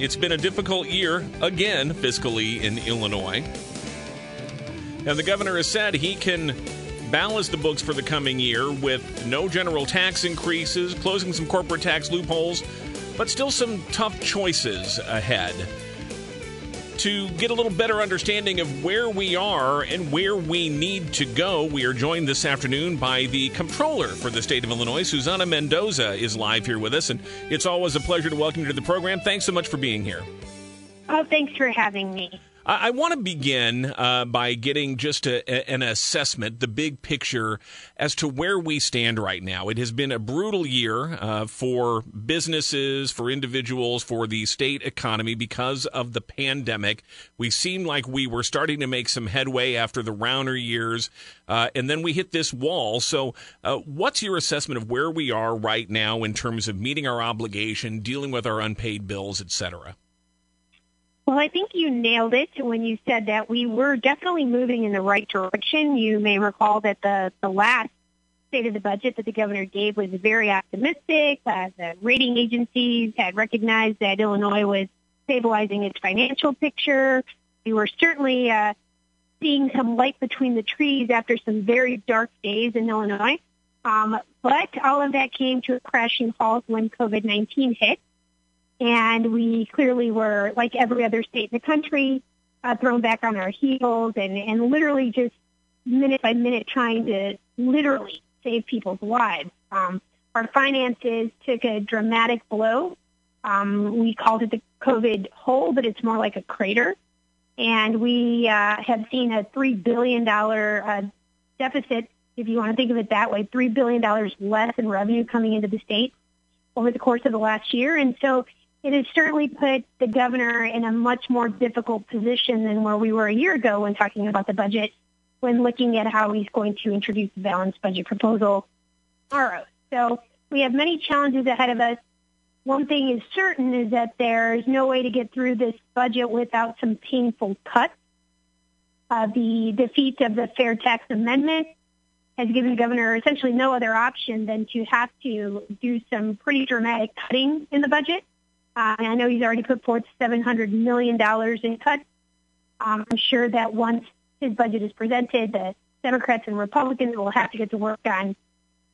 It's been a difficult year, again, fiscally in Illinois. And the governor has said he can balance the books for the coming year with no general tax increases, closing some corporate tax loopholes, but still some tough choices ahead to get a little better understanding of where we are and where we need to go, we are joined this afternoon by the comptroller for the state of Illinois, Susana Mendoza, is live here with us. And it's always a pleasure to welcome you to the program. Thanks so much for being here. Oh, thanks for having me. I, I want to begin uh, by getting just a, a, an assessment, the big picture as to where we stand right now. It has been a brutal year uh, for businesses, for individuals, for the state economy because of the pandemic. We seemed like we were starting to make some headway after the Rauner years, uh, and then we hit this wall. So, uh, what's your assessment of where we are right now in terms of meeting our obligation, dealing with our unpaid bills, et cetera? Well, I think you nailed it when you said that we were definitely moving in the right direction. You may recall that the, the last state of the budget that the governor gave was very optimistic. Uh, the rating agencies had recognized that Illinois was stabilizing its financial picture. We were certainly uh, seeing some light between the trees after some very dark days in Illinois. Um, but all of that came to a crashing halt when COVID-19 hit. And we clearly were, like every other state in the country, uh, thrown back on our heels and, and literally just minute by minute trying to literally save people's lives. Um, our finances took a dramatic blow. Um, we called it the COVID hole, but it's more like a crater. And we uh, have seen a $3 billion uh, deficit, if you want to think of it that way, $3 billion less in revenue coming into the state over the course of the last year. And so it has certainly put the governor in a much more difficult position than where we were a year ago when talking about the budget, when looking at how he's going to introduce the balanced budget proposal tomorrow. So we have many challenges ahead of us. One thing is certain is that there's no way to get through this budget without some painful cuts. Uh, the defeat of the fair tax amendment has given the governor essentially no other option than to have to do some pretty dramatic cutting in the budget. Uh, I know he's already put forth $700 million in cuts. Um, I'm sure that once his budget is presented, the Democrats and Republicans will have to get to work on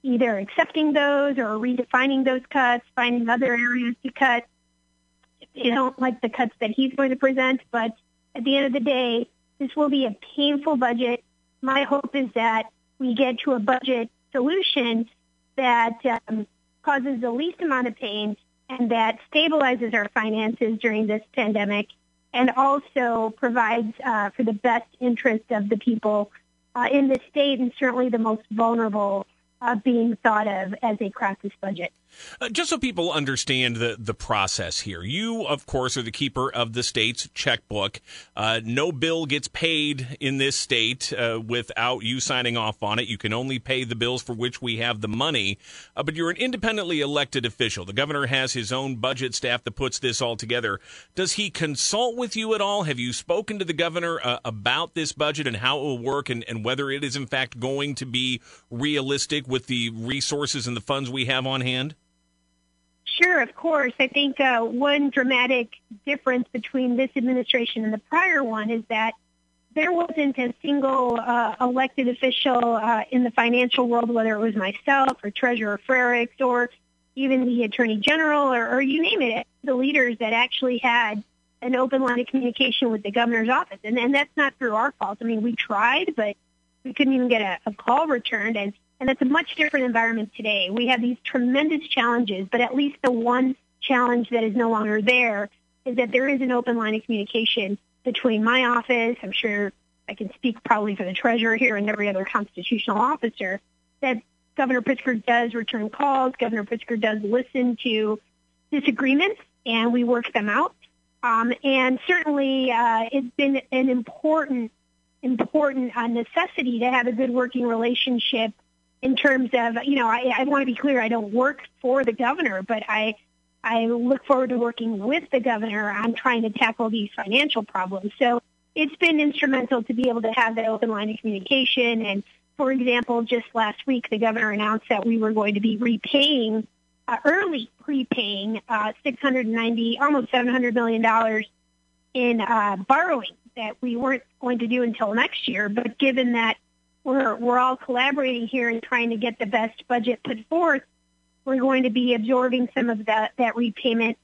either accepting those or redefining those cuts, finding other areas to cut. They don't like the cuts that he's going to present, but at the end of the day, this will be a painful budget. My hope is that we get to a budget solution that um, causes the least amount of pain and that stabilizes our finances during this pandemic and also provides uh, for the best interest of the people uh, in the state and certainly the most vulnerable uh, being thought of as a crisis budget. Uh, just so people understand the, the process here, you, of course, are the keeper of the state's checkbook. Uh, no bill gets paid in this state uh, without you signing off on it. You can only pay the bills for which we have the money. Uh, but you're an independently elected official. The governor has his own budget staff that puts this all together. Does he consult with you at all? Have you spoken to the governor uh, about this budget and how it will work and, and whether it is, in fact, going to be realistic with the resources and the funds we have on hand? Sure, of course. I think uh, one dramatic difference between this administration and the prior one is that there wasn't a single uh, elected official uh, in the financial world, whether it was myself or Treasurer Frerichs or even the Attorney General or, or you name it, the leaders that actually had an open line of communication with the governor's office. And, and that's not through our fault. I mean, we tried, but we couldn't even get a, a call returned. And and it's a much different environment today. We have these tremendous challenges, but at least the one challenge that is no longer there is that there is an open line of communication between my office, I'm sure I can speak probably for the treasurer here and every other constitutional officer, that Governor Pritzker does return calls. Governor Pritzker does listen to disagreements, and we work them out. Um, and certainly, uh, it's been an important, important uh, necessity to have a good working relationship in terms of, you know, I, I want to be clear, I don't work for the governor, but I, I look forward to working with the governor on trying to tackle these financial problems. So it's been instrumental to be able to have that open line of communication. And for example, just last week, the governor announced that we were going to be repaying uh, early prepaying uh, 690, almost 700 million dollars in uh, borrowing that we weren't going to do until next year. But given that we're we're all collaborating here and trying to get the best budget put forth, we're going to be absorbing some of that that repayment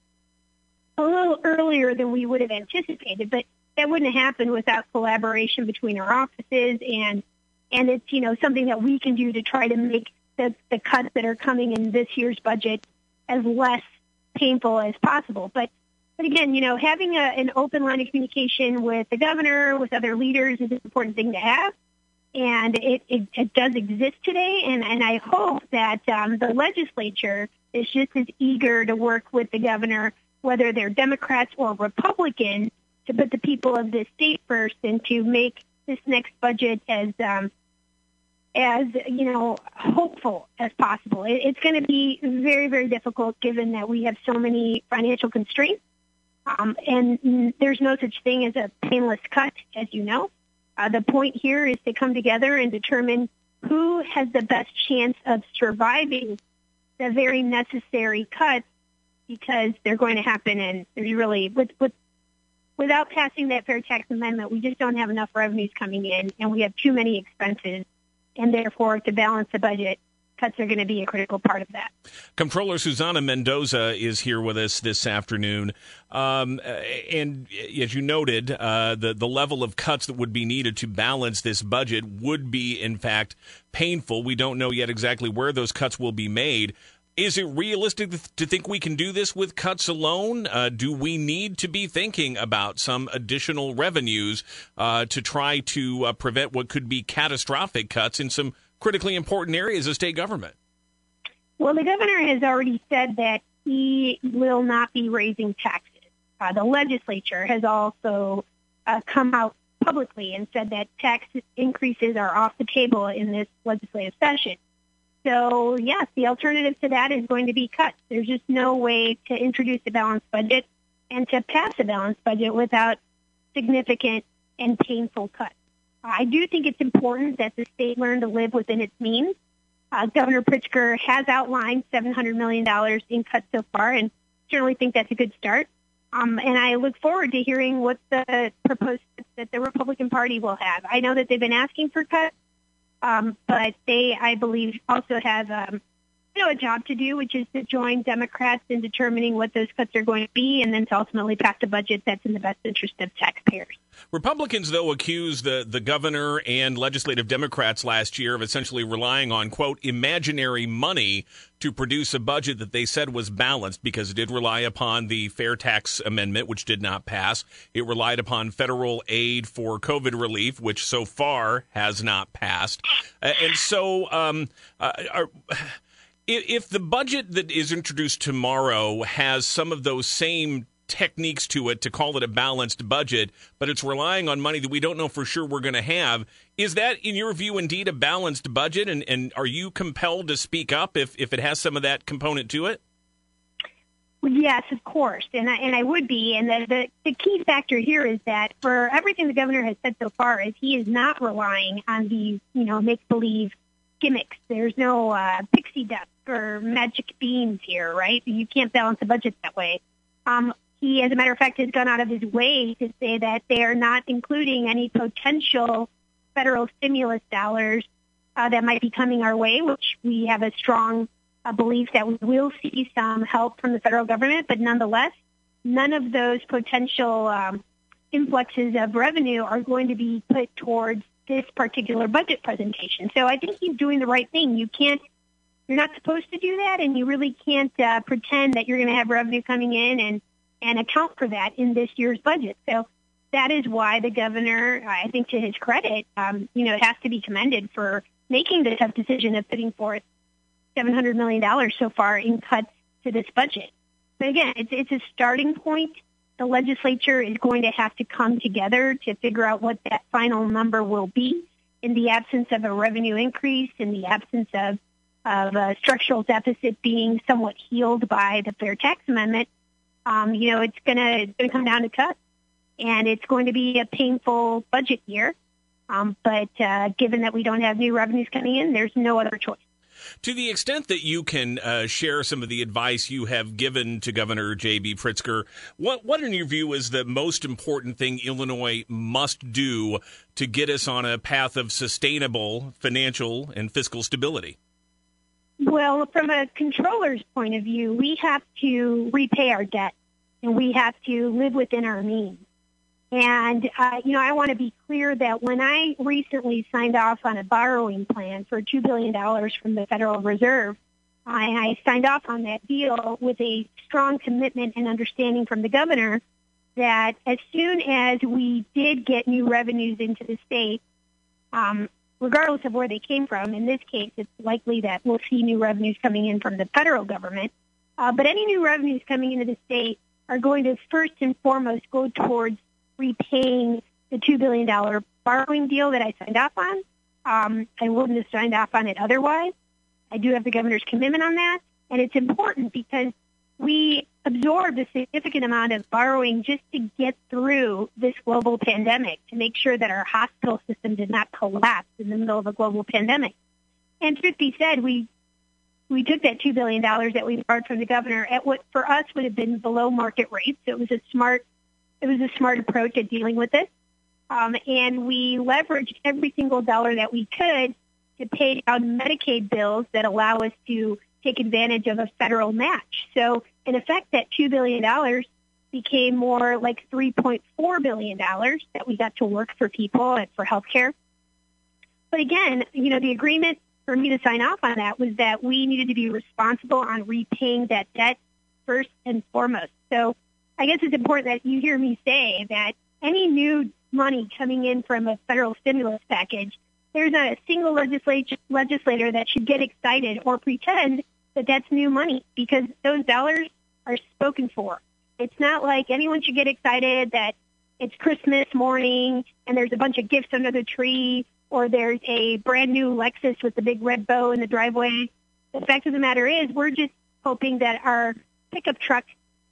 a little earlier than we would have anticipated. But that wouldn't happen without collaboration between our offices and and it's you know something that we can do to try to make the, the cuts that are coming in this year's budget as less painful as possible. But but again, you know, having a, an open line of communication with the governor, with other leaders, is an important thing to have, and it, it, it does exist today. And and I hope that um, the legislature is just as eager to work with the governor, whether they're Democrats or Republicans, to put the people of this state first and to make this next budget as um, as you know hopeful as possible. It, it's going to be very very difficult given that we have so many financial constraints, um, and there's no such thing as a painless cut, as you know. Uh, the point here is to come together and determine who has the best chance of surviving the very necessary cuts because they're going to happen. And really with with without passing that fair tax amendment we just don't have enough revenues coming in and we have too many expenses. And therefore to balance the budget, cuts are going to be a critical part of that. Comptroller Susana Mendoza is here with us this afternoon, um, and as you noted, uh, the the level of cuts that would be needed to balance this budget would be, in fact, painful. We don't know yet exactly where those cuts will be made. Is it realistic to think we can do this with cuts alone? Uh, do we need to be thinking about some additional revenues uh, to try to uh, prevent what could be catastrophic cuts in some critically important areas of state government? Well, the governor has already said that he will not be raising taxes. Uh, the legislature has also uh, come out publicly and said that tax increases are off the table in this legislative session. So yes, the alternative to that is going to be cuts. There's just no way to introduce a balanced budget and to pass a balanced budget without significant and painful cuts. I do think it's important that the state learn to live within its means. Uh, Governor Pritzker has outlined $700 million in cuts so far, and certainly think that's a good start. Um, and I look forward to hearing what the proposed that the Republican Party will have. I know that they've been asking for cuts. Um, but they, I believe, also have um, you know a job to do, which is to join Democrats in determining what those cuts are going to be, and then to ultimately pass a budget that's in the best interest of taxpayers. Republicans, though, accused the, the governor and legislative Democrats last year of essentially relying on, quote, imaginary money to produce a budget that they said was balanced because it did rely upon the fair tax amendment, which did not pass. It relied upon federal aid for COVID relief, which so far has not passed. And so, um, uh, are if the budget that is introduced tomorrow has some of those same techniques to it to call it a balanced budget, but it's relying on money that we don't know for sure we're going to have. Is that, in your view, indeed a balanced budget? And, and are you compelled to speak up if, if it has some of that component to it? Yes, of course, and I, and I would be. And the, the, the key factor here is that for everything the governor has said so far, is he is not relying on these, you know, make believe gimmicks. There's no uh, pixie dust or magic beans here, right? You can't balance a budget that way. Um, he, as a matter of fact, has gone out of his way to say that they are not including any potential federal stimulus dollars uh, that might be coming our way, which we have a strong uh, belief that we will see some help from the federal government. But nonetheless, none of those potential um, influxes of revenue are going to be put towards this particular budget presentation. So I think he's doing the right thing. You can't you're not supposed to do that, and you really can't uh, pretend that you're going to have revenue coming in and and account for that in this year's budget. So that is why the governor, I think, to his credit, um, you know, it has to be commended for making the tough decision of putting forth $700 million so far in cuts to this budget. But again, it's, it's a starting point. The legislature is going to have to come together to figure out what that final number will be in the absence of a revenue increase, in the absence of, of a structural deficit being somewhat healed by the Fair Tax Amendment um, you know, it's gonna it's gonna come down to cuts, and it's going to be a painful budget year. Um, but uh, given that we don't have new revenues coming in, there's no other choice. To the extent that you can uh, share some of the advice you have given to Governor J.B. Pritzker, what, what in your view is the most important thing Illinois must do to get us on a path of sustainable financial and fiscal stability? Well, from a comptroller's point of view, we have to repay our debt and we have to live within our means. And, uh, you know, I want to be clear that when I recently signed off on a borrowing plan for $2 billion from the Federal Reserve, I, I signed off on that deal with a strong commitment and understanding from the governor that as soon as we did get new revenues into the state, um, regardless of where they came from, in this case, it's likely that we'll see new revenues coming in from the federal government. Uh, but any new revenues coming into the state are going to first and foremost go towards repaying the $2 billion borrowing deal that I signed off on. Um, I wouldn't have signed off on it otherwise. I do have the governor's commitment on that. And it's important because we absorbed a significant amount of borrowing just to get through this global pandemic, to make sure that our hospital system did not collapse in the middle of a global pandemic. And truth be said, we we took that $2 billion that we borrowed from the governor at what for us would have been below market rates. So it was a smart it was a smart approach at dealing with this. Um, and we leveraged every single dollar that we could to pay down Medicaid bills that allow us to take advantage of a federal match. So in effect, that $2 billion became more like $3.4 billion that we got to work for people and for healthcare. But again, you know, the agreement for me to sign off on that was that we needed to be responsible on repaying that debt first and foremost. So I guess it's important that you hear me say that any new money coming in from a federal stimulus package, there's not a single legislator that should get excited or pretend that that's new money because those dollars are spoken for. It's not like anyone should get excited that it's Christmas morning and there's a bunch of gifts under the tree or there's a brand new Lexus with the big red bow in the driveway. The fact of the matter is we're just hoping that our pickup truck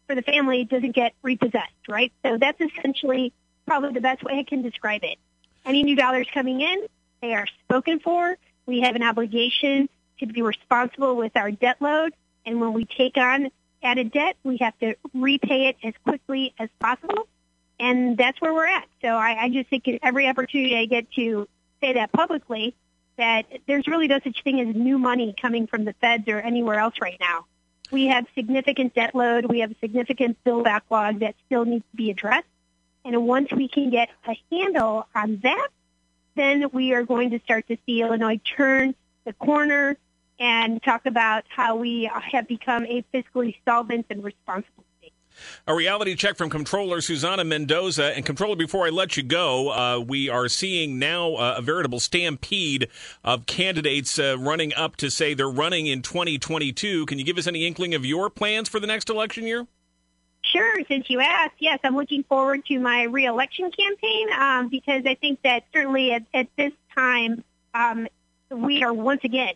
for the family doesn't get repossessed, right? So that's essentially probably the best way I can describe it. Any new dollars coming in, they are spoken for. We have an obligation to be responsible with our debt load. And when we take on added debt, we have to repay it as quickly as possible. And that's where we're at. So I, I just think every opportunity I get to say that publicly, that there's really no such thing as new money coming from the feds or anywhere else right now we have significant debt load. We have a significant bill backlog that still needs to be addressed. And once we can get a handle on that, then we are going to start to see Illinois turn the corner and talk about how we have become a fiscally solvent and responsible a reality check from comptroller Susana Mendoza. And, comptroller, before I let you go, uh, we are seeing now uh, a veritable stampede of candidates uh, running up to say they're running in 2022. Can you give us any inkling of your plans for the next election year? Sure. Since you asked, yes, I'm looking forward to my reelection campaign um, because I think that certainly at, at this time um, we are once again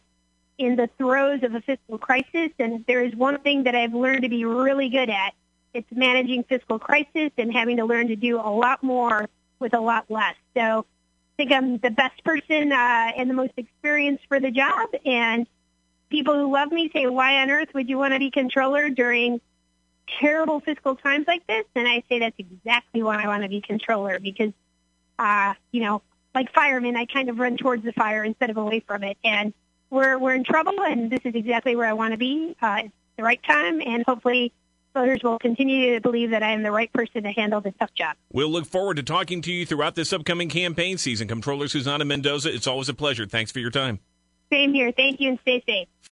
in the throes of a fiscal crisis. And there is one thing that I've learned to be really good at, it's managing fiscal crisis and having to learn to do a lot more with a lot less. So I think I'm the best person uh, and the most experienced for the job. And people who love me say, why on earth would you want to be comptroller during terrible fiscal times like this? And I say that's exactly why I want to be comptroller because, uh, you know, like firemen, I kind of run towards the fire instead of away from it. And we're, we're in trouble, and this is exactly where I want to be. Uh, it's the right time, and hopefully voters will continue to believe that I am the right person to handle this tough job. We'll look forward to talking to you throughout this upcoming campaign season. Comptroller Susana Mendoza, it's always a pleasure. Thanks for your time. Same here. Thank you and stay safe.